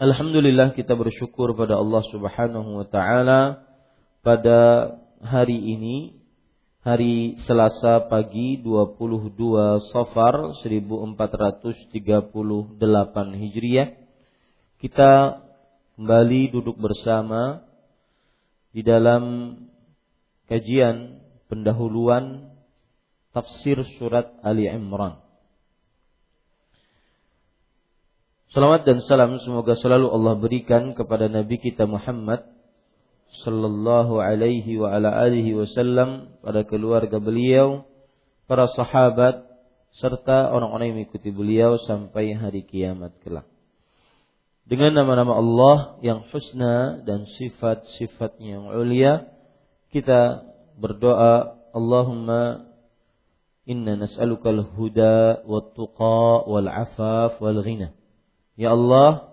Alhamdulillah kita bersyukur pada Allah Subhanahu wa taala pada hari ini hari Selasa pagi 22 Safar 1438 Hijriah. Kita kembali duduk bersama di dalam kajian pendahuluan tafsir surat Ali Imran Salawat dan salam semoga selalu Allah berikan kepada Nabi kita Muhammad sallallahu alaihi wa ala alihi wasallam pada keluarga beliau, para sahabat serta orang-orang yang mengikuti beliau sampai hari kiamat kelak. Dengan nama-nama Allah yang husna dan sifat-sifatnya yang ulia, kita berdoa Allahumma inna nas'alukal huda wat tuqa wal afaf wal ghina. Ya Allah,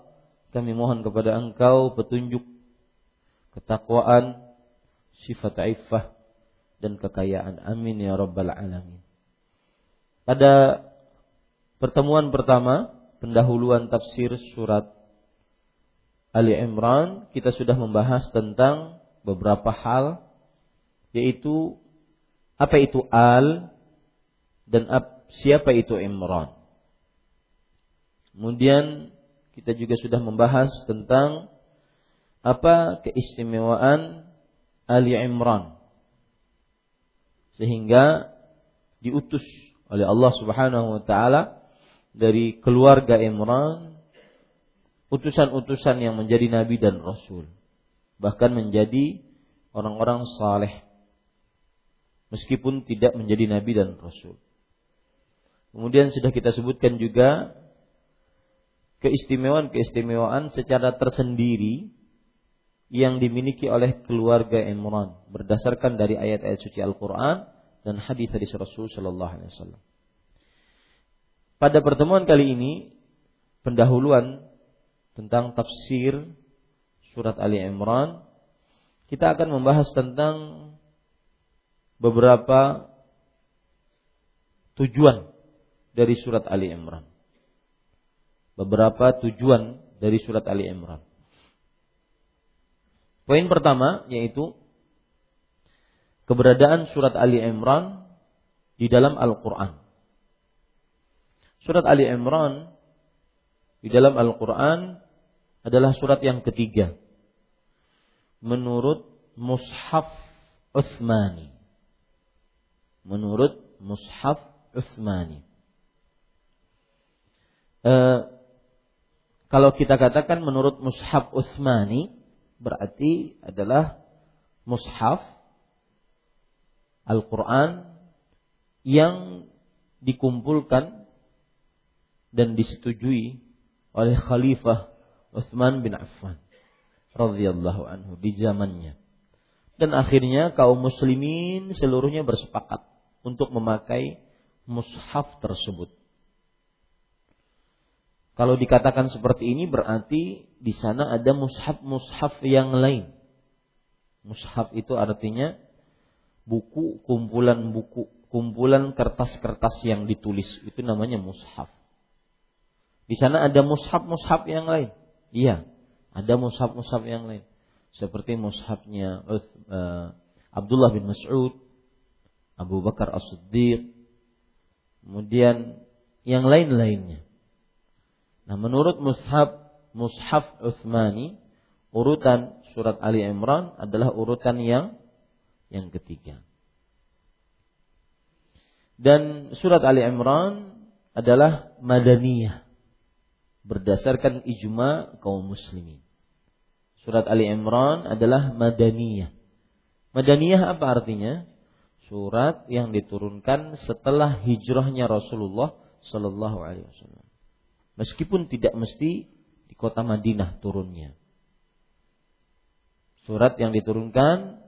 kami mohon kepada Engkau petunjuk, ketakwaan, sifat iffah dan kekayaan. Amin ya rabbal alamin. Pada pertemuan pertama, pendahuluan tafsir surat Ali Imran, kita sudah membahas tentang beberapa hal yaitu apa itu al dan siapa itu Imran. Kemudian kita juga sudah membahas tentang apa keistimewaan Ali Imran sehingga diutus oleh Allah Subhanahu wa taala dari keluarga Imran utusan-utusan yang menjadi nabi dan rasul bahkan menjadi orang-orang saleh meskipun tidak menjadi nabi dan rasul. Kemudian sudah kita sebutkan juga keistimewaan-keistimewaan secara tersendiri yang dimiliki oleh keluarga Imran berdasarkan dari ayat-ayat suci Al-Qur'an dan hadis dari Rasul sallallahu alaihi wasallam. Pada pertemuan kali ini pendahuluan tentang tafsir surat Ali Imran kita akan membahas tentang beberapa tujuan dari surat Ali Imran beberapa tujuan dari surat Ali Imran. Poin pertama yaitu keberadaan surat Ali Imran di dalam Al-Qur'an. Surat Ali Imran di dalam Al-Qur'an adalah surat yang ketiga menurut Mushaf Utsmani. Menurut Mushaf Utsmani. Eh, kalau kita katakan menurut mushaf Utsmani berarti adalah mushaf Al-Qur'an yang dikumpulkan dan disetujui oleh Khalifah Utsman bin Affan radhiyallahu anhu di zamannya. Dan akhirnya kaum muslimin seluruhnya bersepakat untuk memakai mushaf tersebut. Kalau dikatakan seperti ini berarti di sana ada mushaf-mushaf yang lain. Mushaf itu artinya buku, kumpulan buku, kumpulan kertas-kertas yang ditulis itu namanya mushaf. Di sana ada mushaf-mushaf yang lain. Iya, ada mushaf-mushaf yang lain. Seperti mushafnya uh, Abdullah bin Mas'ud, Abu Bakar As-Siddiq, kemudian yang lain-lainnya. Nah, menurut mushaf mushaf Utsmani, urutan surat Ali Imran adalah urutan yang yang ketiga. Dan surat Ali Imran adalah madaniyah berdasarkan ijma kaum muslimin. Surat Ali Imran adalah madaniyah. Madaniyah apa artinya? Surat yang diturunkan setelah hijrahnya Rasulullah Shallallahu Alaihi Wasallam. Meskipun tidak mesti di kota Madinah turunnya. Surat yang diturunkan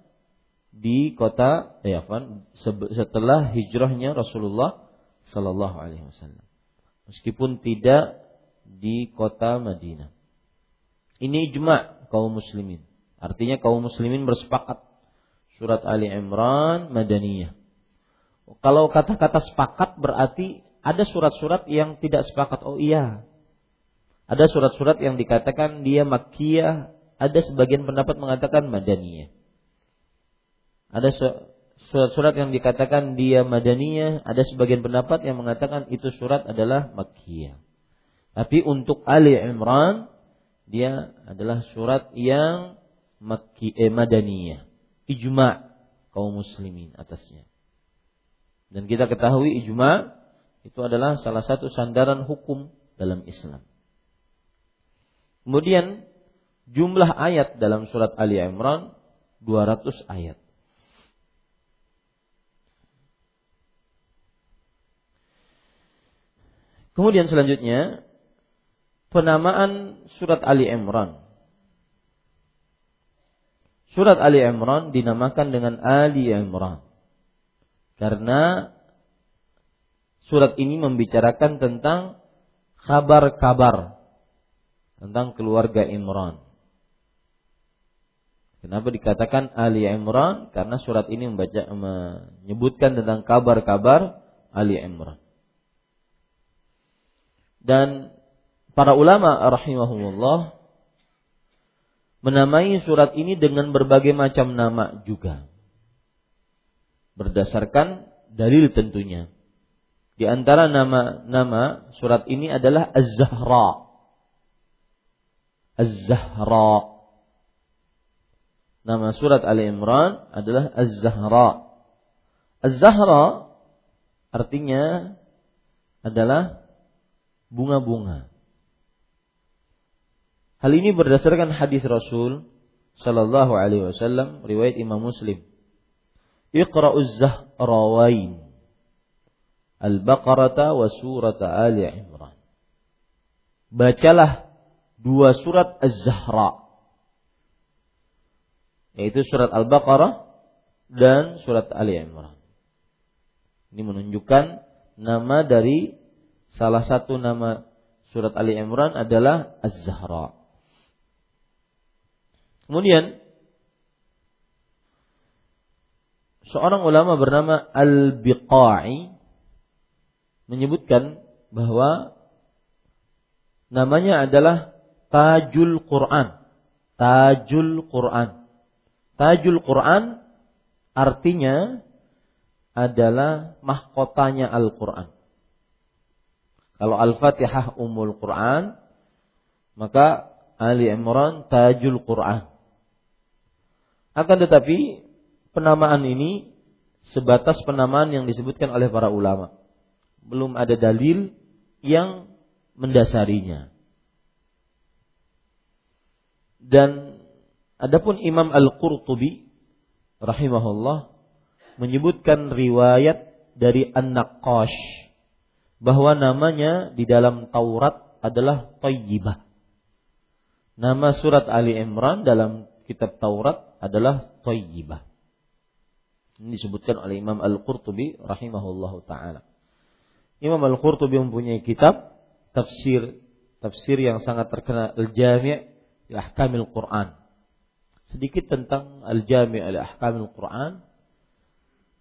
di kota Yavan setelah hijrahnya Rasulullah Shallallahu Alaihi Wasallam. Meskipun tidak di kota Madinah. Ini ijma kaum muslimin. Artinya kaum muslimin bersepakat. Surat Ali Imran Madaniyah. Kalau kata-kata sepakat berarti ada surat-surat yang tidak sepakat. Oh iya. Ada surat-surat yang dikatakan dia Makkiyah, ada sebagian pendapat mengatakan Madaniyah. Ada surat-surat yang dikatakan dia Madaniyah, ada sebagian pendapat yang mengatakan itu surat adalah Makkiyah. Tapi untuk Ali Imran dia adalah surat yang Makki, eh, Madaniyah. Ijma kaum muslimin atasnya. Dan kita ketahui ijma itu adalah salah satu sandaran hukum dalam Islam. Kemudian jumlah ayat dalam surat Ali Imran 200 ayat. Kemudian selanjutnya penamaan surat Ali Imran. Surat Ali Imran dinamakan dengan Ali Imran. Karena surat ini membicarakan tentang kabar-kabar tentang keluarga Imran. Kenapa dikatakan Ali Imran? Karena surat ini membaca menyebutkan tentang kabar-kabar Ali Imran. Dan para ulama rahimahumullah menamai surat ini dengan berbagai macam nama juga. Berdasarkan dalil tentunya. Di antara nama-nama surat ini adalah Az-Zahra. Az-Zahra. Nama surat Ali Imran adalah Az-Zahra. Az-Zahra artinya adalah bunga-bunga. Hal ini berdasarkan hadis Rasul sallallahu alaihi wasallam riwayat Imam Muslim. Iqra'uz zahrawain Al-Baqarah wa surat Ali Imran. Bacalah dua surat Az-Zahra. Yaitu surat Al-Baqarah dan surat Ali Imran. Ini menunjukkan nama dari salah satu nama surat Ali Imran adalah Az-Zahra. Kemudian seorang ulama bernama Al-Biqai menyebutkan bahwa namanya adalah Tajul Quran. Tajul Quran. Tajul Quran artinya adalah mahkotanya Al-Quran. Kalau Al-Fatihah Ummul Quran, maka Ali Imran Tajul Quran. Akan tetapi penamaan ini sebatas penamaan yang disebutkan oleh para ulama. Belum ada dalil yang mendasarinya. Dan adapun Imam Al-Qurtubi rahimahullah menyebutkan riwayat dari An-Naqqash bahwa namanya di dalam Taurat adalah Tayyibah. Nama surat Ali Imran dalam kitab Taurat adalah thayyibah. Ini disebutkan oleh Imam Al-Qurtubi rahimahullahu taala. Imam Al-Qurtubi mempunyai kitab tafsir tafsir yang sangat terkenal Al-Jami' li Ahkamil Quran. Sedikit tentang Al-Jami' li Ahkamil Quran.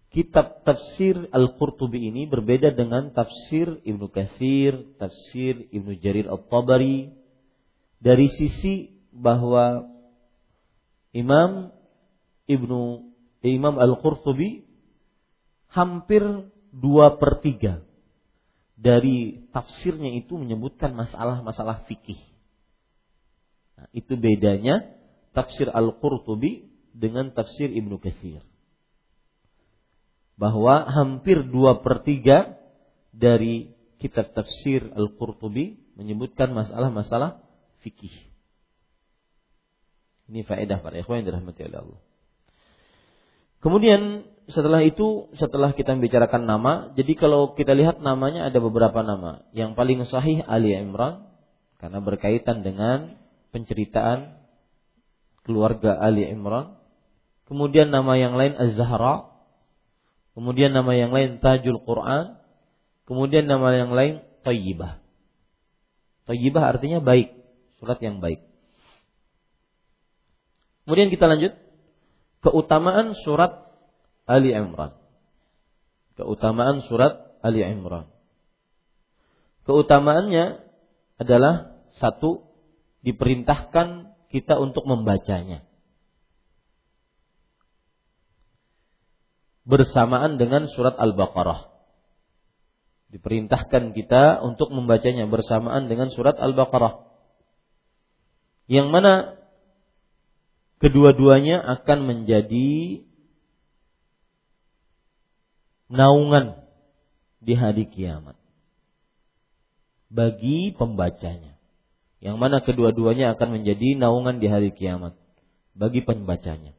kitab tafsir Al-Qurtubi ini berbeda dengan tafsir Ibnu Katsir, tafsir Ibnu Jarir At-Tabari dari sisi bahwa Imam Ibnu Imam Al-Qurtubi hampir dua per tiga dari tafsirnya itu menyebutkan masalah-masalah fikih. Nah, itu bedanya tafsir Al-Qurtubi dengan tafsir Ibnu Katsir bahwa hampir dua per tiga dari kitab tafsir Al-Qurtubi menyebutkan masalah-masalah fikih. Ini faedah para ikhwan yang dirahmati oleh Allah. Kemudian setelah itu, setelah kita membicarakan nama, jadi kalau kita lihat namanya ada beberapa nama. Yang paling sahih Ali Imran karena berkaitan dengan penceritaan keluarga Ali Imran. Kemudian nama yang lain Az-Zahra, Kemudian nama yang lain Tajul Quran. Kemudian nama yang lain Tayyibah. Tayyibah artinya baik. Surat yang baik. Kemudian kita lanjut. Keutamaan surat Ali Imran. Keutamaan surat Ali Imran. Keutamaannya adalah satu diperintahkan kita untuk membacanya. bersamaan dengan surat Al-Baqarah. Diperintahkan kita untuk membacanya bersamaan dengan surat Al-Baqarah. Yang mana kedua-duanya akan menjadi naungan di hari kiamat bagi pembacanya. Yang mana kedua-duanya akan menjadi naungan di hari kiamat bagi pembacanya.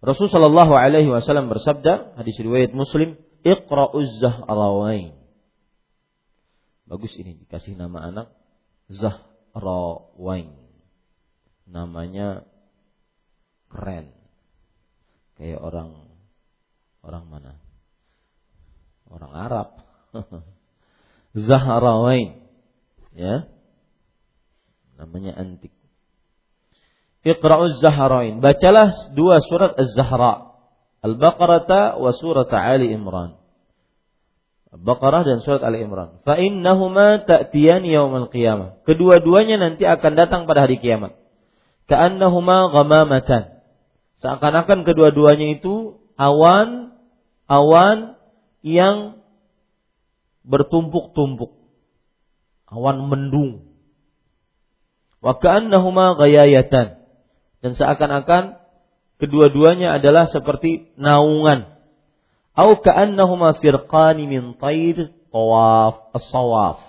Rasul Shallallahu Alaihi Wasallam bersabda, hadis riwayat Muslim, Iqra'uz Zahrawain. Bagus ini dikasih nama anak Zahrawain. Namanya keren. Kayak orang orang mana? Orang Arab. Zahrawain. Ya. Namanya antik. Iqra'uz Zahrain. Bacalah dua surat Az-Zahra. Al-Baqarah wa surat Ali Imran. Al-Baqarah dan surat Ali Imran. Fa innahuma ta'tiyan yaumal qiyamah. Kedua-duanya nanti akan datang pada hari kiamat. Ka'annahuma ghamamatan. Seakan-akan kedua-duanya itu awan awan yang bertumpuk-tumpuk. Awan mendung. Wa ka'annahuma ghayayatan dan seakan-akan kedua-duanya adalah seperti naungan. Au ka'annahuma firqani min tayr tawaf as-sawaf.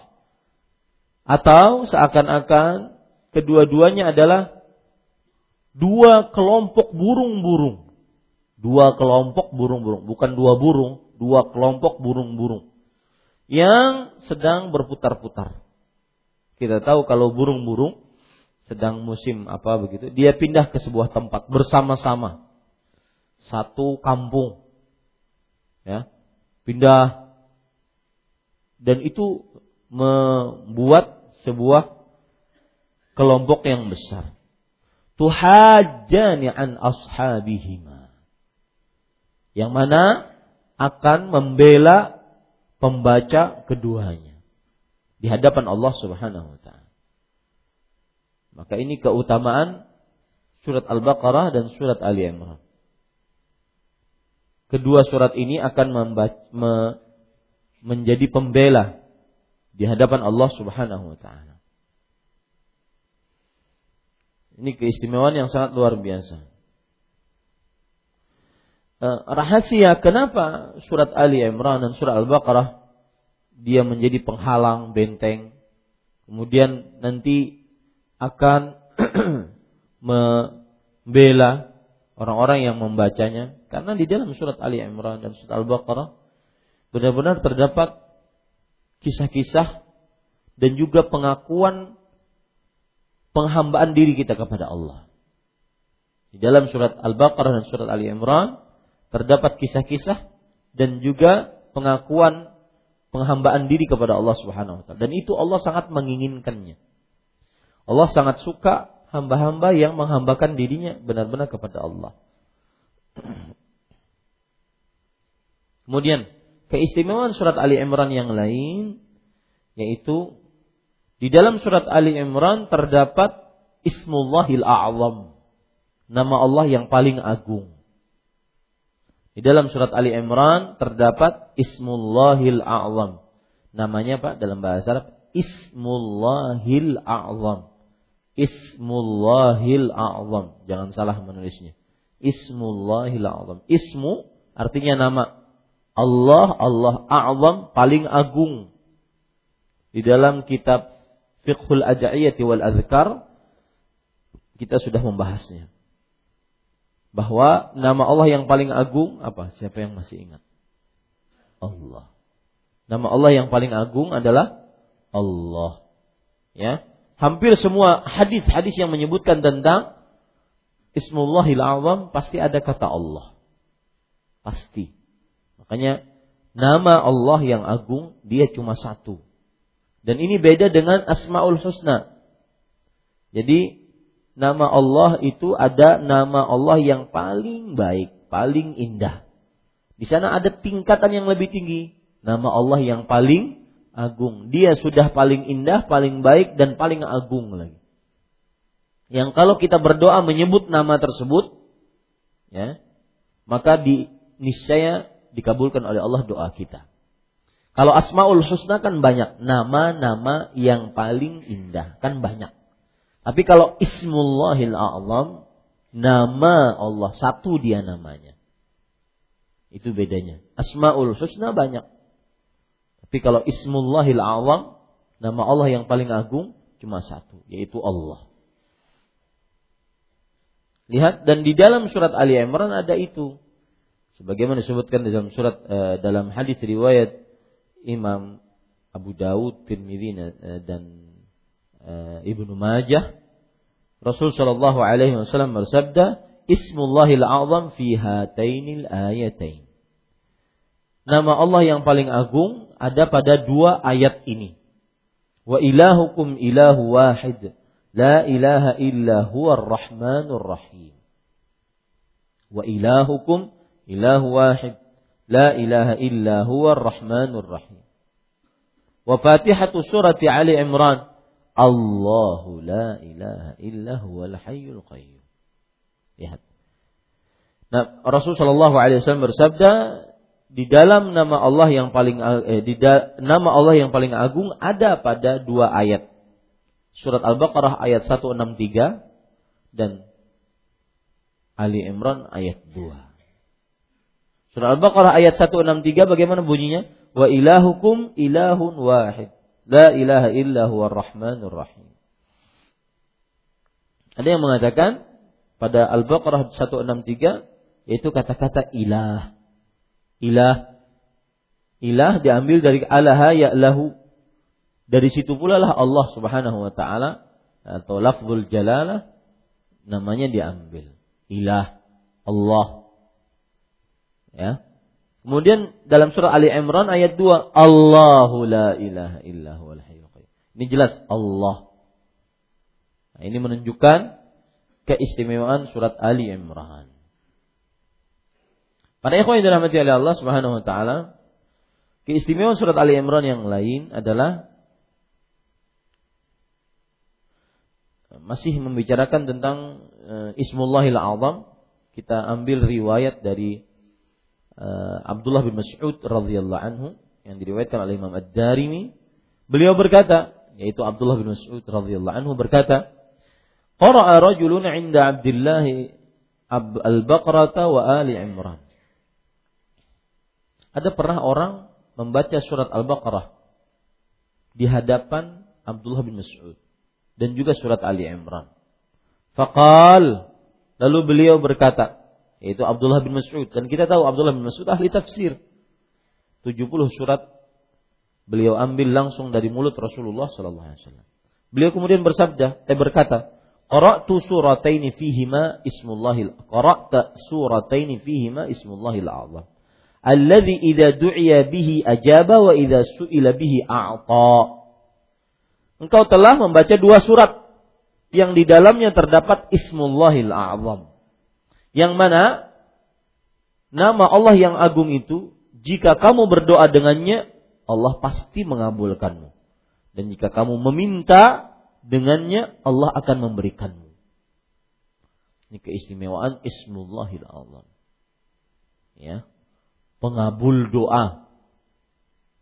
Atau seakan-akan kedua-duanya adalah dua kelompok burung-burung. Dua kelompok burung-burung, bukan dua burung, dua kelompok burung-burung yang sedang berputar-putar. Kita tahu kalau burung-burung sedang musim apa begitu, dia pindah ke sebuah tempat bersama-sama. Satu kampung. Ya. Pindah dan itu membuat sebuah kelompok yang besar. Tuhajjani an ashabihima. Yang mana akan membela pembaca keduanya di hadapan Allah Subhanahu wa taala. Maka ini keutamaan surat Al-Baqarah dan surat Ali Imran. Kedua surat ini akan membaca, me, menjadi pembela di hadapan Allah Subhanahu wa taala. Ini keistimewaan yang sangat luar biasa. Eh, rahasia kenapa surat Ali Imran dan surat Al-Baqarah dia menjadi penghalang benteng. Kemudian nanti akan membela orang-orang yang membacanya karena di dalam surat Ali Imran dan surat Al-Baqarah benar-benar terdapat kisah-kisah dan juga pengakuan penghambaan diri kita kepada Allah. Di dalam surat Al-Baqarah dan surat Ali Imran terdapat kisah-kisah dan juga pengakuan penghambaan diri kepada Allah Subhanahu wa taala dan itu Allah sangat menginginkannya. Allah sangat suka hamba-hamba yang menghambakan dirinya benar-benar kepada Allah. Kemudian keistimewaan surat Ali Imran yang lain yaitu di dalam surat Ali Imran terdapat Ismullahil A'zam. Nama Allah yang paling agung. Di dalam surat Ali Imran terdapat Ismullahil A'zam. Namanya Pak dalam bahasa Arab Ismullahil A'zam. Ismullahil A'zam. Jangan salah menulisnya. Ismullahil A'zam. Ismu artinya nama. Allah, Allah A'zam paling agung. Di dalam kitab Fiqhul Ada'iyati wal Azkar kita sudah membahasnya. Bahwa nama Allah yang paling agung apa? Siapa yang masih ingat? Allah. Nama Allah yang paling agung adalah Allah. Ya. Hampir semua hadis-hadis yang menyebutkan tentang Ismullahil Azam pasti ada kata Allah. Pasti. Makanya nama Allah yang agung dia cuma satu. Dan ini beda dengan Asmaul Husna. Jadi nama Allah itu ada nama Allah yang paling baik, paling indah. Di sana ada tingkatan yang lebih tinggi. Nama Allah yang paling agung. Dia sudah paling indah, paling baik dan paling agung lagi. Yang kalau kita berdoa menyebut nama tersebut, ya, maka di niscaya dikabulkan oleh Allah doa kita. Kalau Asmaul Husna kan banyak, nama-nama yang paling indah kan banyak. Tapi kalau Ismullahil A'lam, nama Allah satu dia namanya. Itu bedanya. Asmaul Husna banyak. Tapi kalau Ismullahil A'lam, nama Allah yang paling agung cuma satu, yaitu Allah. Lihat dan di dalam surat Ali Imran ada itu sebagaimana disebutkan dalam surat uh, dalam hadis riwayat Imam Abu Dawud, Tirmidzi uh, dan uh, Ibnu Majah Rasul sallallahu alaihi wasallam bersabda Ismullahil azam fi hatainil ayatain Nama Allah yang paling agung ada pada dua ayat ini. Wa ilahukum ilahu wahid. La ilaha illa huwa rahmanur rahim. Wa ilahukum ilahu wahid la ilaha illa huwa rahmanur rahim wa fatihatu surati Ali Imran Allahu la ilaha illa huwal hayyul qayyum lihat Nah, Rasul Shallallahu Alaihi Wasallam bersabda di dalam nama Allah yang paling eh, di da, nama Allah yang paling agung ada pada dua ayat. Surat Al-Baqarah ayat 163 dan Ali Imran ayat 2. Surah Al-Baqarah ayat 163 bagaimana bunyinya? Wa ilahukum ilahun wahid. La ilaha illa huwa rahmanur rahim. Ada yang mengatakan pada Al-Baqarah 163 yaitu kata-kata ilah. Ilah. Ilah diambil dari alaha ya'lahu. Dari situ pula lah Allah Subhanahu wa taala atau lafzul jalalah namanya diambil. Ilah. Allah Ya. Kemudian dalam surah Ali Imran ayat 2, Allahu la ilaha illa huwal Ini jelas Allah. Nah, ini menunjukkan keistimewaan surat Ali Imran. Pada ikhwan yang dirahmati oleh Allah Subhanahu wa taala, keistimewaan surat Ali Imran yang lain adalah masih membicarakan tentang uh, Ismullahil Azam. Kita ambil riwayat dari uh, Abdullah bin Mas'ud radhiyallahu anhu yang diriwayatkan oleh Imam Ad-Darimi beliau berkata yaitu Abdullah bin Mas'ud radhiyallahu anhu berkata qara'a rajulun 'inda Abdullah al-Baqarah wa Ali Imran ada pernah orang membaca surat Al-Baqarah di hadapan Abdullah bin Mas'ud dan juga surat Ali Imran. Faqal lalu beliau berkata, yaitu Abdullah bin Mas'ud. Dan kita tahu Abdullah bin Mas'ud ahli tafsir. 70 surat beliau ambil langsung dari mulut Rasulullah sallallahu alaihi wasallam. Beliau kemudian bersabda eh berkata qara'tu surataini fihima ismullahil qara'ta surataini fihima ismullahil azam. Alladhi idza du'iya bihi ajaba wa idza su'ila bihi a'ta. Engkau telah membaca dua surat yang di dalamnya terdapat ismullahil azam yang mana nama Allah yang agung itu Jika kamu berdoa dengannya, Allah pasti mengabulkanmu. Dan jika kamu meminta dengannya, Allah akan memberikanmu. Ini keistimewaan Ismullahil Azam. Ya. Pengabul doa.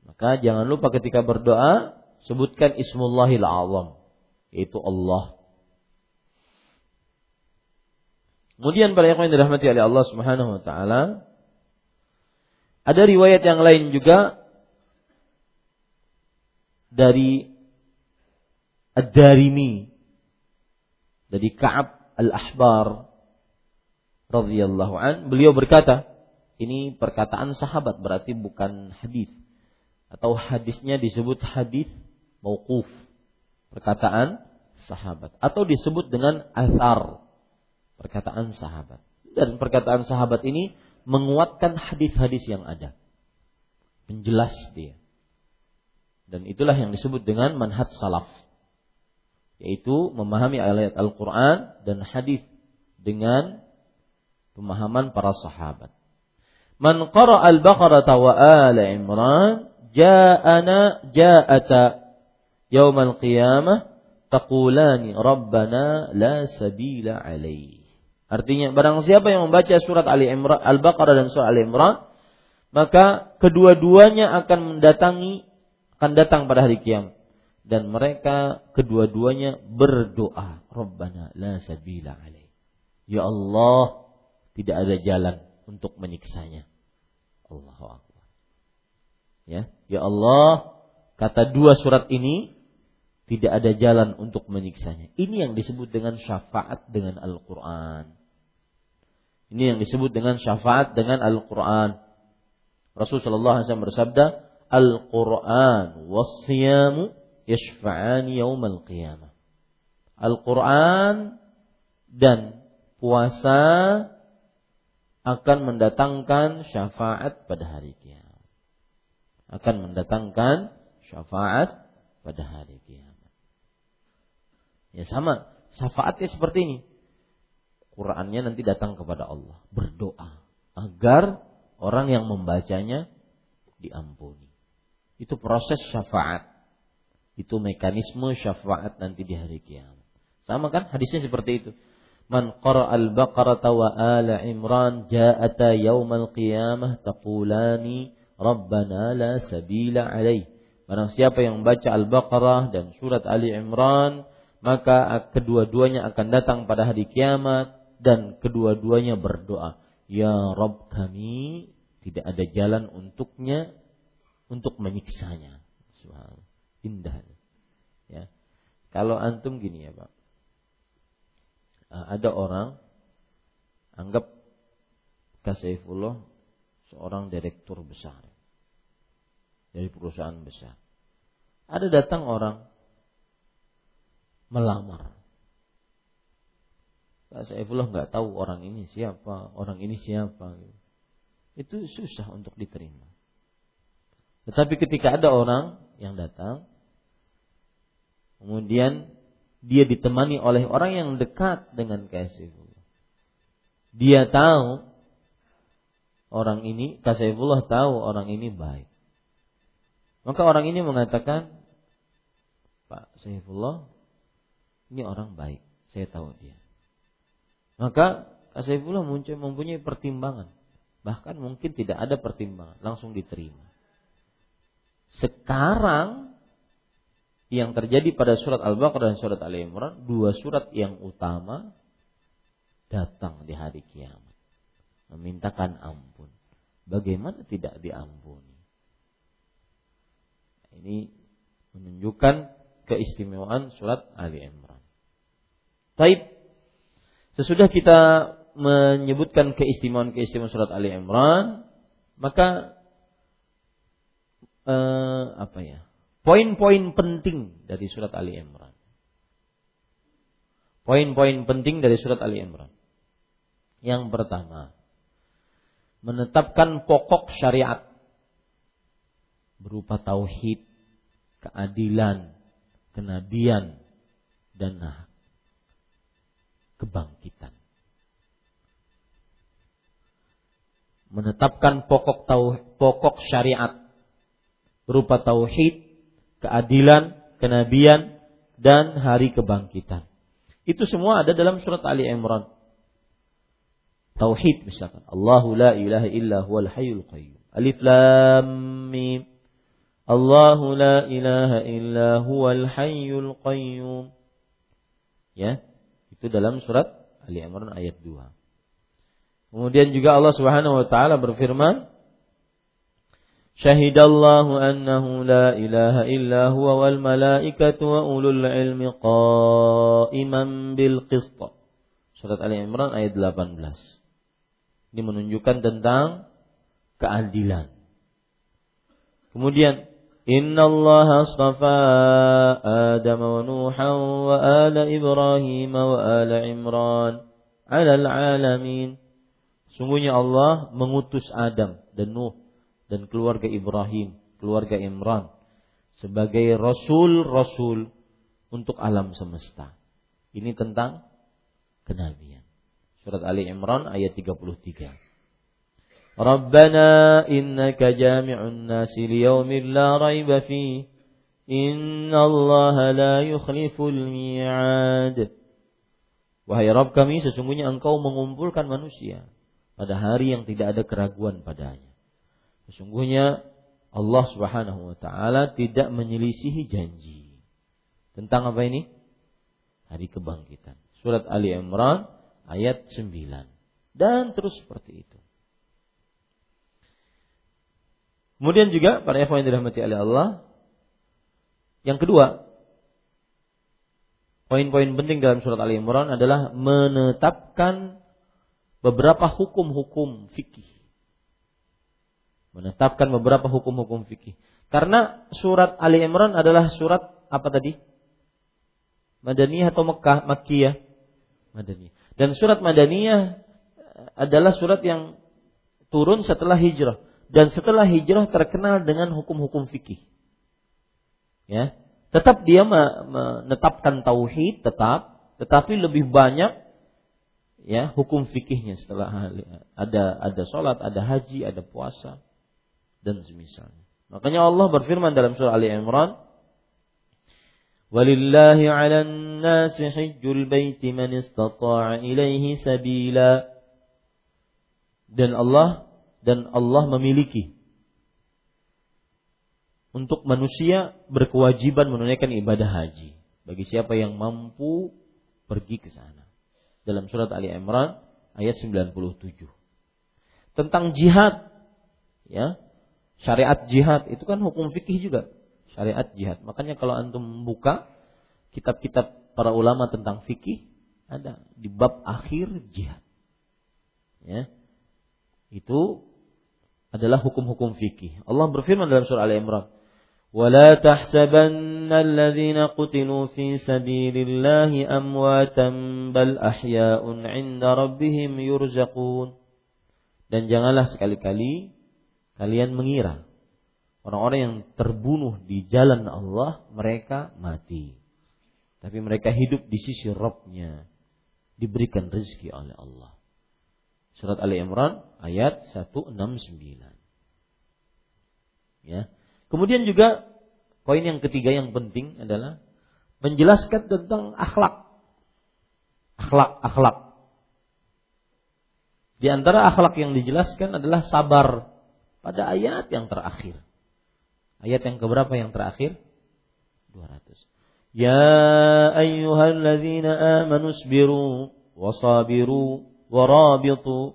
Maka jangan lupa ketika berdoa, sebutkan Ismullahil Azam. Yaitu Allah. Kemudian para yang dirahmati oleh Allah Subhanahu wa taala, ada riwayat yang lain juga dari Ad-Darimi dari Ka'ab Al-Ahbar radhiyallahu an. Beliau berkata ini perkataan sahabat berarti bukan hadis. Atau hadisnya disebut hadis mauquf perkataan sahabat. Atau disebut dengan asar perkataan sahabat dan perkataan sahabat ini menguatkan hadis-hadis yang ada penjelas dia dan itulah yang disebut dengan manhaj salaf. Yaitu memahami ayat Al-Quran dan hadis dengan pemahaman para sahabat. Man qara al-Baqarah wa ala Imran ja'ana ja'ata al qiyamah taqulani rabbana la sabila alaih. Artinya barang siapa yang membaca surat Ali Imran, Al-Baqarah dan surat Ali Imran, maka kedua-duanya akan mendatangi akan datang pada hari kiamat. Dan mereka kedua-duanya berdoa Rabbana la sabila alaih. Ya Allah tidak ada jalan untuk menyiksanya. Allahu Akbar. Ya Ya Allah kata dua surat ini tidak ada jalan untuk menyiksanya. Ini yang disebut dengan syafaat dengan Al-Quran ini yang disebut dengan syafaat dengan Al-Quran Rasulullah SAW bersabda Al-Quran yashfa'ani yaumal qiyamah. Al-Quran dan puasa akan mendatangkan syafaat pada hari kiamat. Akan mendatangkan syafaat pada hari kiamat. Ya sama, syafaatnya seperti ini. Qurannya nanti datang kepada Allah, berdoa agar orang yang membacanya diampuni. Itu proses syafaat. Itu mekanisme syafaat nanti di hari kiamat. Sama kan hadisnya seperti itu. Man qara al-Baqarah wa ala Imran ja'ata yaumal qiyamah taqulani Rabbana la sabila alaih. Barang siapa yang membaca Al-Baqarah dan surat Ali Imran, maka kedua-duanya akan datang pada hari kiamat dan kedua-duanya berdoa, "Ya Rabb kami, tidak ada jalan untuknya untuk menyiksanya. Indah. Ya. Kalau antum gini ya, Pak. Ah, ada orang anggap Kasaifullah seorang direktur besar dari perusahaan besar. Ada datang orang melamar. Pak Saifullah nggak tahu orang ini siapa, orang ini siapa. Itu susah untuk diterima. Tetapi ketika ada orang yang datang, kemudian dia ditemani oleh orang yang dekat dengan Kaisifullah. Dia tahu orang ini, Kaisifullah tahu orang ini baik. Maka orang ini mengatakan, Pak Saifullah, ini orang baik, saya tahu dia. Maka Saifullah muncul mempunyai pertimbangan. Bahkan mungkin tidak ada pertimbangan, langsung diterima. Sekarang yang terjadi pada surat Al-Baqarah dan surat Ali Imran, dua surat yang utama datang di hari kiamat. Memintakan ampun. Bagaimana tidak diampuni? Ini menunjukkan keistimewaan surat Ali Imran. Taib. Sesudah kita menyebutkan keistimewaan-keistimewaan surat Ali Imran, maka eh, apa ya? Poin-poin penting dari surat Ali Imran. Poin-poin penting dari surat Ali Imran. Yang pertama, menetapkan pokok syariat berupa tauhid, keadilan, kenabian, dan kebangkitan. Menetapkan pokok tauhid, pokok syariat berupa tauhid, keadilan, kenabian dan hari kebangkitan. Itu semua ada dalam surat Ali Imran. Tauhid misalkan. Allahu la ilaha illa huwal hayyul qayyum. Alif lam mim. Allahu la ilaha illa huwal hayyul qayyum. Ya, itu dalam surat Ali Imran ayat 2. Kemudian juga Allah Subhanahu wa taala berfirman, Syahidallahu annahu la ilaha illa huwa wal malaikatu wa ulul ilmi qa'iman bil qist. Surat Ali Imran ayat 18. Ini menunjukkan tentang keadilan. Kemudian Inna Allah astafa Adam wa Nuhan wa ala Imran ala alamin. Sungguhnya Allah mengutus Adam dan Nuh dan keluarga Ibrahim, keluarga Imran sebagai rasul-rasul untuk alam semesta. Ini tentang kenabian. Surat Ali Imran ayat 33. Rabbana innaka jami'un nasi liyaumin la raiba fi Inna Allah la yukhliful mi'ad. Wahai Rabb kami, sesungguhnya engkau mengumpulkan manusia pada hari yang tidak ada keraguan padanya. Sesungguhnya Allah Subhanahu wa taala tidak menyelisihi janji. Tentang apa ini? Hari kebangkitan. Surat Ali Imran ayat 9 dan terus seperti itu. Kemudian juga para ikhwan yang dirahmati oleh Allah, yang kedua, poin-poin penting dalam surat Ali Imran adalah menetapkan beberapa hukum-hukum fikih. Menetapkan beberapa hukum-hukum fikih. Karena surat Ali Imran adalah surat apa tadi? Madaniyah atau Mekah, Makkiyah? Madaniyah. Dan surat Madaniyah adalah surat yang turun setelah hijrah dan setelah hijrah terkenal dengan hukum-hukum fikih. Ya, tetap dia menetapkan tauhid tetap, tetapi lebih banyak ya hukum fikihnya setelah ada ada sholat, ada haji, ada puasa dan semisalnya. Makanya Allah berfirman dalam surah Ali Imran, "Walillahi ala nasi hijjul bait man istata'a ilaihi sabila." Dan Allah dan Allah memiliki untuk manusia berkewajiban menunaikan ibadah haji bagi siapa yang mampu pergi ke sana. Dalam surat Ali Imran ayat 97. Tentang jihad ya. Syariat jihad itu kan hukum fikih juga syariat jihad. Makanya kalau antum buka kitab-kitab para ulama tentang fikih ada di bab akhir jihad. Ya. Itu adalah hukum-hukum fikih. Allah berfirman dalam surah Al-Imran, ولا تحسبن الذين قتلوا في سبيل الله أمواتا بل أحياء عند ربهم يرزقون dan janganlah sekali-kali kalian mengira Orang-orang yang terbunuh di jalan Allah, mereka mati. Tapi mereka hidup di sisi Robnya. Diberikan rezeki oleh Allah. Surat Ali Imran ayat 169. Ya. Kemudian juga poin yang ketiga yang penting adalah menjelaskan tentang akhlak. Akhlak, akhlak. Di antara akhlak yang dijelaskan adalah sabar pada ayat yang terakhir. Ayat yang keberapa yang terakhir? 200. Ya ayyuhalladzina amanu sabiru wasabiru warabitu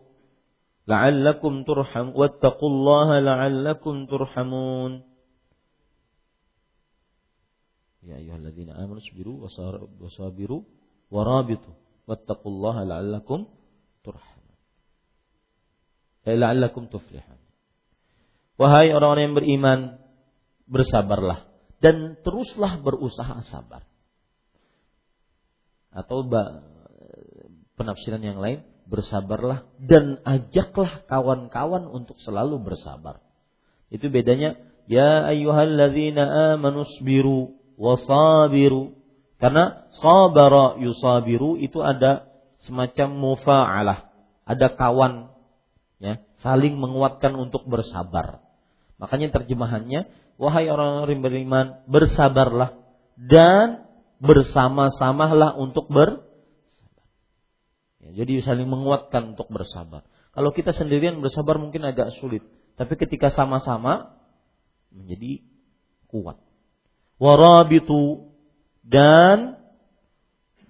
la'allakum turham wattaqullaha la'allakum turhamun. Ya ayyuhalladzina amanu sabiru wasabiru warabitu wattaqullaha la'allakum turhamun. Eh, la'allakum tuflihan. Wahai orang-orang yang beriman, bersabarlah dan teruslah berusaha sabar. Atau penafsiran yang lain, bersabarlah dan ajaklah kawan-kawan untuk selalu bersabar. Itu bedanya ya ayyuhalladzina amanu sabiru wasabiru. Karena sabara yusabiru itu ada semacam mufa'alah, ada kawan Ya, saling menguatkan untuk bersabar. Makanya terjemahannya, wahai orang-orang beriman, bersabarlah dan bersama-samalah untuk bersabar. Ya, jadi saling menguatkan untuk bersabar. Kalau kita sendirian bersabar mungkin agak sulit, tapi ketika sama-sama menjadi kuat. Warabitu dan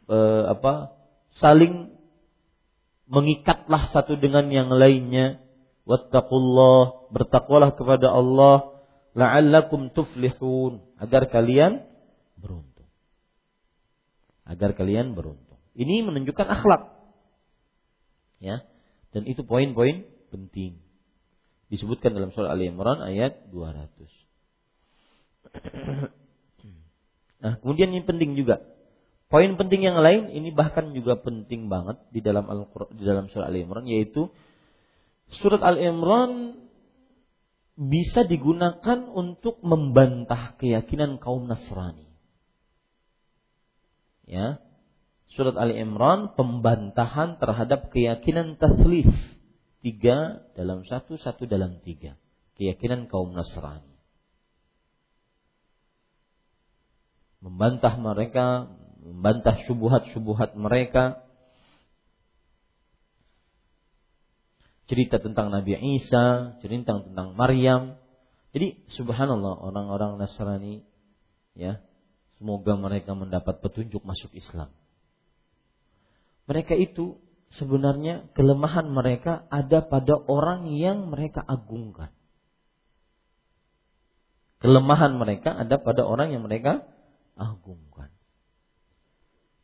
e, apa saling mengikatlah satu dengan yang lainnya. Wattaqullah, bertakwalah kepada Allah, la'allakum tuflihun, agar kalian beruntung. Agar kalian beruntung. Ini menunjukkan akhlak. Ya. Dan itu poin-poin penting. Disebutkan dalam surah Ali Imran ayat 200. Nah, kemudian yang penting juga Poin penting yang lain ini bahkan juga penting banget di dalam Al di dalam surah Al Imran yaitu surat Al Imran bisa digunakan untuk membantah keyakinan kaum Nasrani. Ya. Surat Al Imran pembantahan terhadap keyakinan taslif. Tiga dalam satu, satu dalam tiga. Keyakinan kaum Nasrani. Membantah mereka, membantah syubhat-syubhat mereka. Cerita tentang Nabi Isa, cerita tentang Maryam. Jadi subhanallah orang-orang Nasrani ya, semoga mereka mendapat petunjuk masuk Islam. Mereka itu sebenarnya kelemahan mereka ada pada orang yang mereka agungkan. Kelemahan mereka ada pada orang yang mereka agungkan.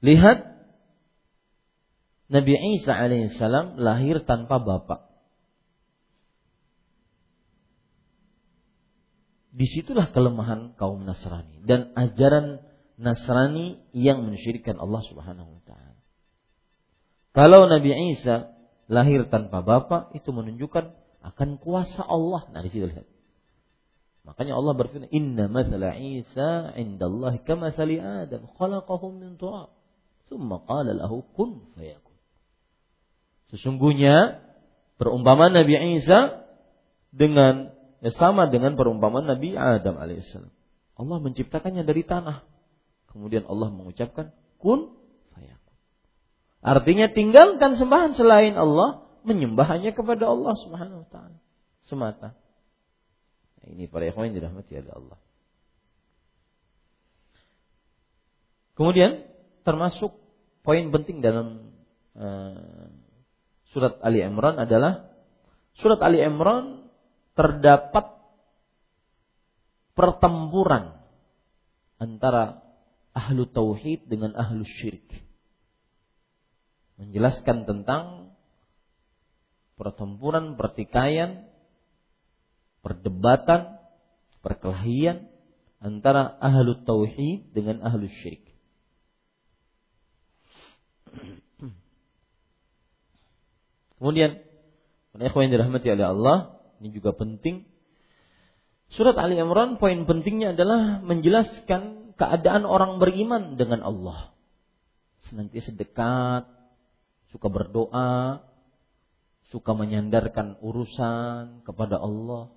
Lihat Nabi Isa alaihissalam lahir tanpa bapak. Di situlah kelemahan kaum Nasrani dan ajaran Nasrani yang mensyirikan Allah Subhanahu wa taala. Kalau Nabi Isa lahir tanpa bapak itu menunjukkan akan kuasa Allah. Nah, di situ lihat. Makanya Allah berfirman, "Inna mathala Isa 'indallahi kama Adam, khalaqahu min turab." Summa qala lahu kun fayakun. Sesungguhnya perumpamaan Nabi Isa dengan ya sama dengan perumpamaan Nabi Adam alaihissalam. Allah menciptakannya dari tanah. Kemudian Allah mengucapkan kun fayakun. Artinya tinggalkan sembahan selain Allah, menyembah hanya kepada Allah Subhanahu wa taala semata. Ini para ikhwan yang dirahmati oleh Allah. Kemudian termasuk poin penting dalam uh, surat Ali Imran adalah surat Ali Imran terdapat pertempuran antara ahlu tauhid dengan ahlu syirik. Menjelaskan tentang pertempuran, pertikaian, perdebatan, perkelahian antara ahlu tauhid dengan ahlu syirik. Kemudian, para ikhwan yang dirahmati oleh Allah, ini juga penting. Surat Ali Imran poin pentingnya adalah menjelaskan keadaan orang beriman dengan Allah. Senantiasa dekat, suka berdoa, suka menyandarkan urusan kepada Allah,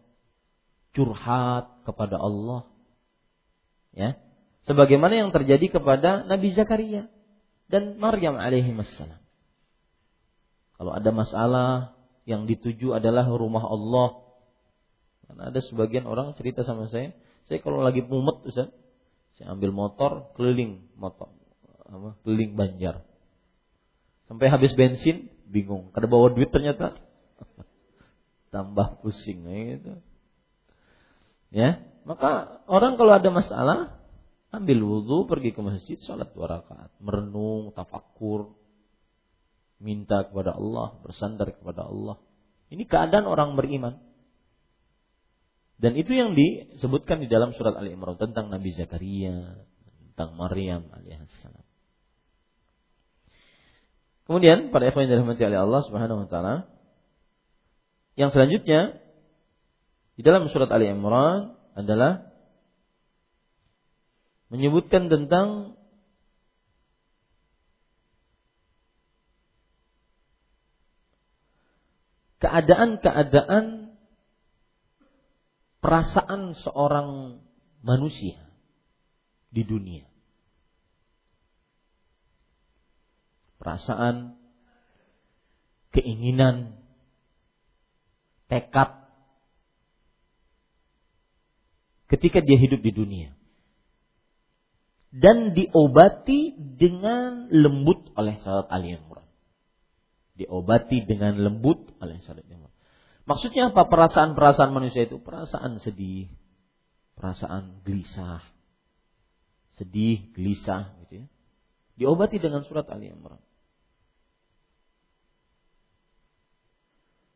curhat kepada Allah. Ya. Sebagaimana yang terjadi kepada Nabi Zakaria dan Maryam alaihi wassalam. Kalau ada masalah yang dituju adalah rumah Allah. Karena ada sebagian orang cerita sama saya, saya kalau lagi mumet Ustaz, saya ambil motor keliling motor apa, keliling Banjar. Sampai habis bensin, bingung. Kada bawa duit ternyata. Tambah pusing gitu. Ya, maka orang kalau ada masalah ambil wudhu, pergi ke masjid, sholat dua rakaat, merenung, tafakur, minta kepada Allah, bersandar kepada Allah. Ini keadaan orang beriman. Dan itu yang disebutkan di dalam surat Ali Imran tentang Nabi Zakaria, tentang Maryam alaihissalam. Kemudian pada ikhwan yang dirahmati oleh Allah Subhanahu wa taala, yang selanjutnya di dalam surat Ali Imran adalah menyebutkan tentang keadaan-keadaan perasaan seorang manusia di dunia. Perasaan, keinginan, tekad ketika dia hidup di dunia. Dan diobati dengan lembut oleh salat Ali Imran. Diobati dengan lembut oleh salat Imran. Maksudnya apa perasaan-perasaan manusia itu? Perasaan sedih, perasaan gelisah, sedih, gelisah gitu ya. Diobati dengan surat Ali Imran.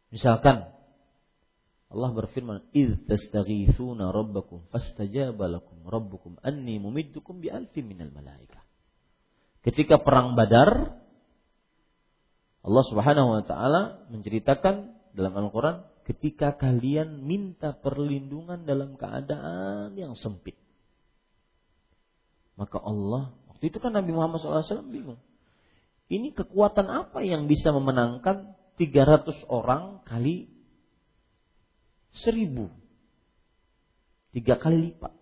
Misalkan Allah berfirman, "Idz tastaghitsuna rabbakum fastajaba lakum rabbukum anni mumiddukum bi alfin minal malaikah." Ketika perang Badar, Allah Subhanahu wa taala menceritakan dalam Al-Qur'an ketika kalian minta perlindungan dalam keadaan yang sempit. Maka Allah, waktu itu kan Nabi Muhammad SAW bingung. Ini kekuatan apa yang bisa memenangkan 300 orang kali seribu. Tiga kali lipat.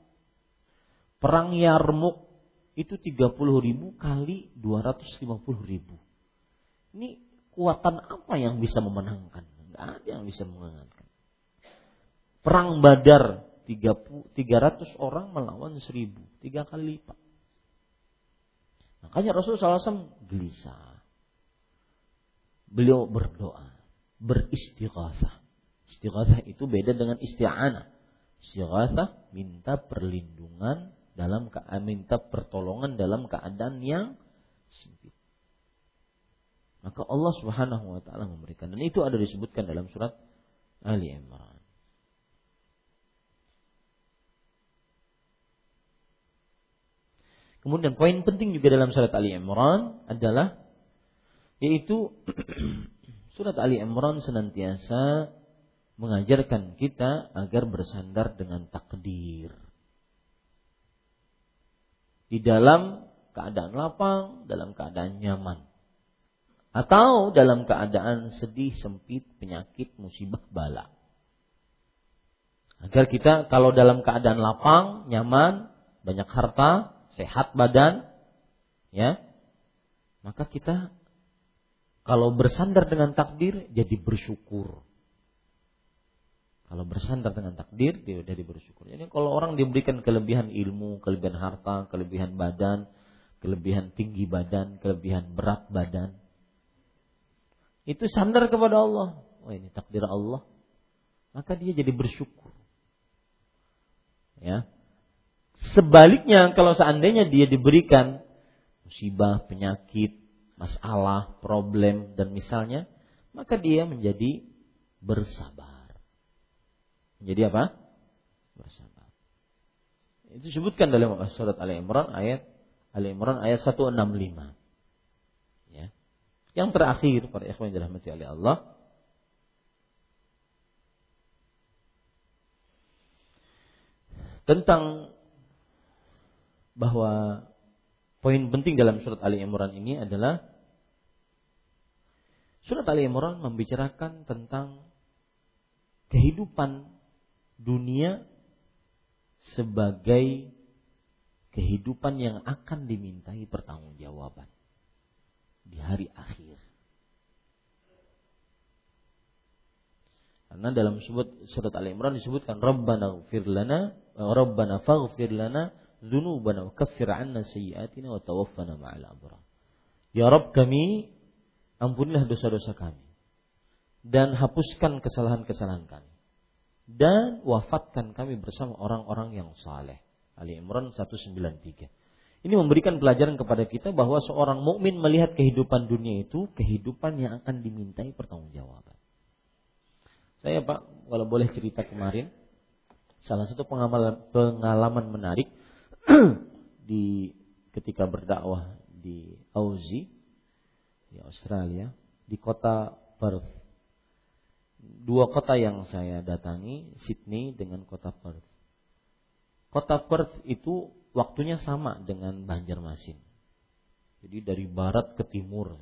Perang Yarmuk itu tiga puluh ribu kali dua ratus lima puluh ribu. Ini kuatan apa yang bisa memenangkan? Tidak ada yang bisa memenangkan. Perang Badar tiga ratus orang melawan seribu. Tiga kali lipat. Makanya Rasulullah SAW gelisah. Beliau berdoa. Beristighatsah Istighatsah itu beda dengan isti'anah. Istighatsah minta perlindungan dalam minta pertolongan dalam keadaan yang sempit. Maka Allah Subhanahu wa taala memberikan dan itu ada disebutkan dalam surat Ali Imran. Kemudian poin penting juga dalam surat Ali Imran adalah yaitu surat Ali Imran senantiasa mengajarkan kita agar bersandar dengan takdir. Di dalam keadaan lapang, dalam keadaan nyaman. Atau dalam keadaan sedih, sempit, penyakit, musibah, bala. Agar kita kalau dalam keadaan lapang, nyaman, banyak harta, sehat badan, ya, maka kita kalau bersandar dengan takdir jadi bersyukur. Kalau bersandar dengan takdir, dia sudah bersyukur. Jadi kalau orang diberikan kelebihan ilmu, kelebihan harta, kelebihan badan, kelebihan tinggi badan, kelebihan berat badan, itu sandar kepada Allah. Oh ini takdir Allah. Maka dia jadi bersyukur. Ya. Sebaliknya kalau seandainya dia diberikan musibah, penyakit, masalah, problem dan misalnya, maka dia menjadi bersabar. Menjadi apa? Bersabar. Itu disebutkan dalam surat Ali Imran ayat Ali Imran ayat 165. Ya. Yang terakhir para ikhwan yang dirahmati oleh Allah tentang bahwa poin penting dalam surat Ali Imran ini adalah surat Ali Imran membicarakan tentang kehidupan dunia sebagai kehidupan yang akan dimintai pertanggungjawaban di hari akhir. Karena dalam surat Al Imran disebutkan Rabbana ighfir lana Rabbana faghfir lana dzunubana wa kaffir 'anna sayyi'atina wa tawaffana ma'al abrar. Ya Rabb kami ampunilah dosa-dosa kami dan hapuskan kesalahan-kesalahan kami dan wafatkan kami bersama orang-orang yang saleh. Ali Imran 193. Ini memberikan pelajaran kepada kita bahwa seorang mukmin melihat kehidupan dunia itu kehidupan yang akan dimintai pertanggungjawaban. Saya Pak, kalau boleh cerita kemarin, salah satu pengalaman, pengalaman menarik di ketika berdakwah di Aussie di Australia, di kota Perth dua kota yang saya datangi, Sydney dengan kota Perth. Kota Perth itu waktunya sama dengan Banjarmasin. Jadi dari barat ke timur.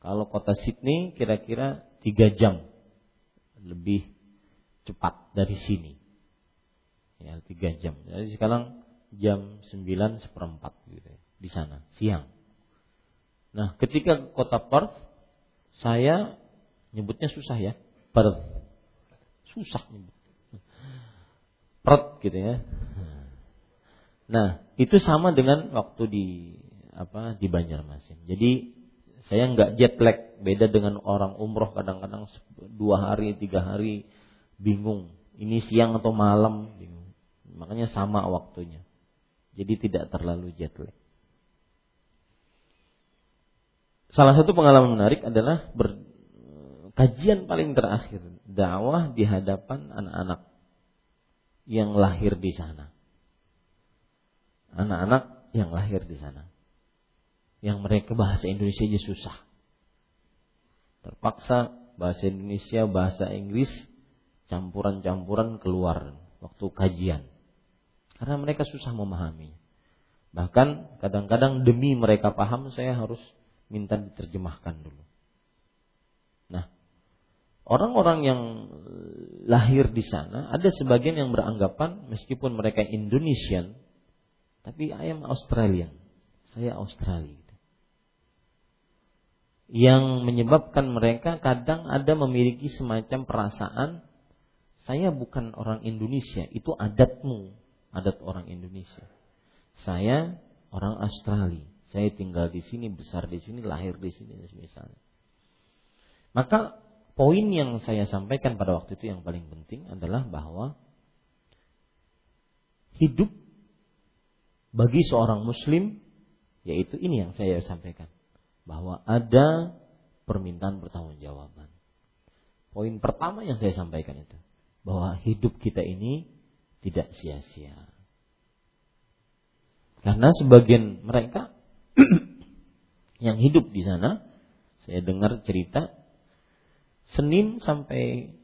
Kalau kota Sydney kira-kira tiga jam lebih cepat dari sini. Ya, tiga jam. Jadi sekarang jam sembilan seperempat gitu di sana siang. Nah, ketika kota Perth saya nyebutnya susah ya, Perth. Susah nyebut. Perth gitu ya. Nah, itu sama dengan waktu di apa di Banjarmasin. Jadi saya nggak jet lag, beda dengan orang umroh kadang-kadang dua hari, tiga hari bingung. Ini siang atau malam, bingung. Makanya sama waktunya. Jadi tidak terlalu jet lag. Salah satu pengalaman menarik adalah kajian paling terakhir dakwah di hadapan anak-anak yang lahir di sana. Anak-anak yang lahir di sana yang mereka bahasa Indonesia aja susah. Terpaksa bahasa Indonesia, bahasa Inggris campuran-campuran keluar waktu kajian. Karena mereka susah memahami. Bahkan kadang-kadang demi mereka paham saya harus minta diterjemahkan dulu. Orang-orang yang lahir di sana ada sebagian yang beranggapan meskipun mereka Indonesian tapi I am Australian. Saya Australia yang menyebabkan mereka kadang ada memiliki semacam perasaan saya bukan orang Indonesia, itu adatmu, adat orang Indonesia. Saya orang Australia, saya tinggal di sini, besar di sini, lahir di sini misalnya. Maka poin yang saya sampaikan pada waktu itu yang paling penting adalah bahwa hidup bagi seorang muslim yaitu ini yang saya sampaikan bahwa ada permintaan pertanggungjawaban. Poin pertama yang saya sampaikan itu bahwa hidup kita ini tidak sia-sia. Karena sebagian mereka yang hidup di sana, saya dengar cerita Senin sampai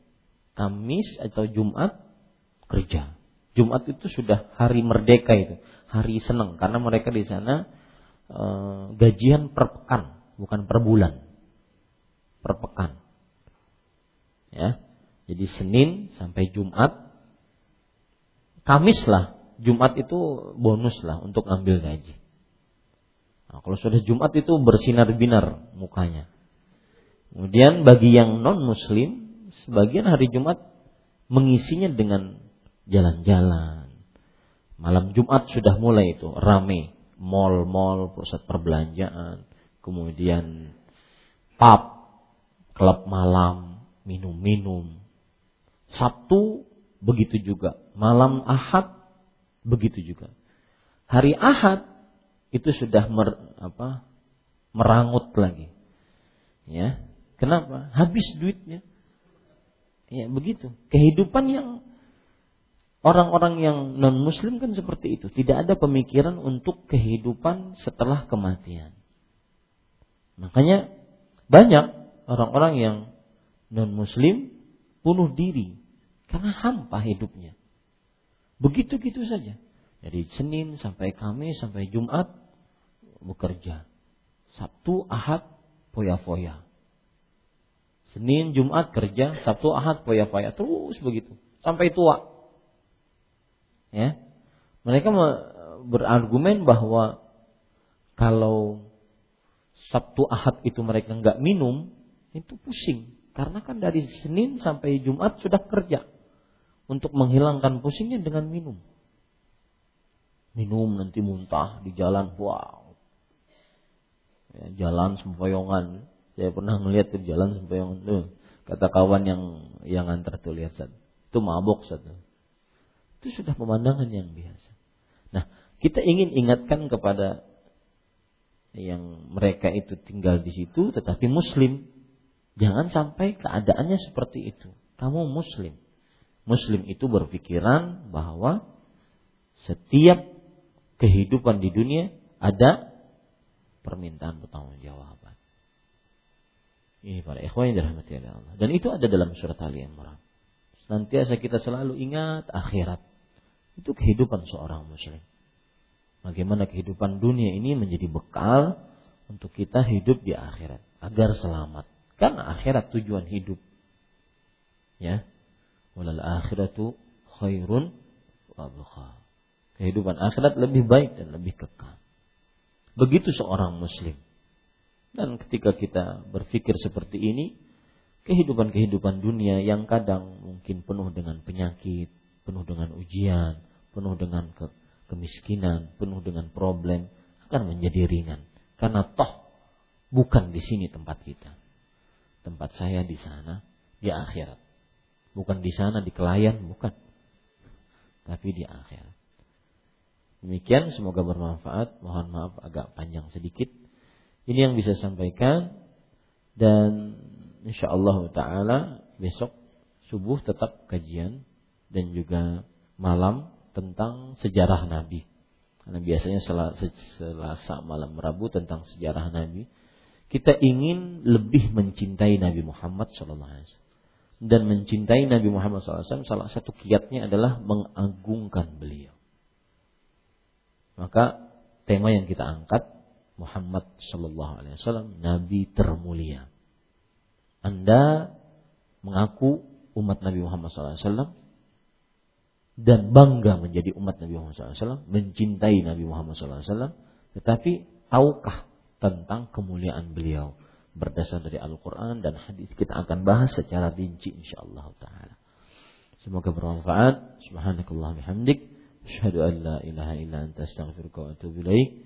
Kamis atau Jumat kerja. Jumat itu sudah hari merdeka itu, hari senang karena mereka di sana e, gajian per pekan bukan per bulan. Per pekan. Ya. Jadi Senin sampai Jumat. Kamis lah. Jumat itu bonus lah untuk ambil gaji. Nah, kalau sudah Jumat itu bersinar-binar mukanya. Kemudian bagi yang non muslim, sebagian hari Jumat mengisinya dengan jalan-jalan. Malam Jumat sudah mulai itu rame, mall-mall, pusat perbelanjaan, kemudian pub, klub malam, minum-minum. Sabtu begitu juga, malam Ahad begitu juga. Hari Ahad itu sudah mer, apa, merangut lagi. Ya. Kenapa? Habis duitnya. Ya, begitu. Kehidupan yang orang-orang yang non muslim kan seperti itu, tidak ada pemikiran untuk kehidupan setelah kematian. Makanya banyak orang-orang yang non muslim bunuh diri karena hampa hidupnya. Begitu-gitu saja. Dari Senin sampai Kamis sampai Jumat bekerja. Sabtu, Ahad foya-foya. Senin, Jumat kerja, Sabtu, Ahad foya-foya terus begitu sampai tua. Ya. Mereka berargumen bahwa kalau Sabtu Ahad itu mereka nggak minum, itu pusing. Karena kan dari Senin sampai Jumat sudah kerja untuk menghilangkan pusingnya dengan minum. Minum nanti muntah di jalan, wow. Ya, jalan sempoyongan. Saya pernah melihat di jalan sempoyongan tuh. Kata kawan yang yang antar tuh lihat saat. Itu mabok satu. Itu sudah pemandangan yang biasa. Nah, kita ingin ingatkan kepada yang mereka itu tinggal di situ tetapi muslim. Jangan sampai keadaannya seperti itu. Kamu muslim. Muslim itu berpikiran bahwa setiap kehidupan di dunia ada permintaan pertanggungjawaban. Ini para ikhwan yang dirahmati oleh Allah. Dan itu ada dalam surat Ali Imran. Nantiasa kita selalu ingat akhirat. Itu kehidupan seorang muslim. Bagaimana kehidupan dunia ini menjadi bekal untuk kita hidup di akhirat agar selamat. Karena akhirat tujuan hidup. Ya. Walal akhiratu khairun wa Kehidupan akhirat lebih baik dan lebih kekal. Begitu seorang muslim. Dan ketika kita berpikir seperti ini, kehidupan-kehidupan dunia yang kadang mungkin penuh dengan penyakit, penuh dengan ujian, penuh dengan ke kemiskinan, penuh dengan problem, akan menjadi ringan. Karena toh bukan di sini tempat kita. Tempat saya di sana, di akhirat. Bukan di sana di kelayan, bukan. Tapi di akhirat. Demikian semoga bermanfaat. Mohon maaf agak panjang sedikit. Ini yang bisa sampaikan dan insya Allah taala besok subuh tetap kajian dan juga malam tentang sejarah Nabi. Karena biasanya selasa malam Rabu tentang sejarah Nabi. Kita ingin lebih mencintai Nabi Muhammad SAW. Dan mencintai Nabi Muhammad SAW salah satu kiatnya adalah mengagungkan beliau. Maka tema yang kita angkat Muhammad Shallallahu Alaihi Wasallam Nabi termulia. Anda mengaku umat Nabi Muhammad SAW dan bangga menjadi umat Nabi Muhammad SAW, mencintai Nabi Muhammad SAW, tetapi tahukah tentang kemuliaan beliau berdasar dari Al-Quran dan hadis kita akan bahas secara rinci insyaallah taala. Semoga bermanfaat. Subhanakallah bihamdik. Asyhadu an la ilaha illa anta astaghfiruka wa atubu ilaik.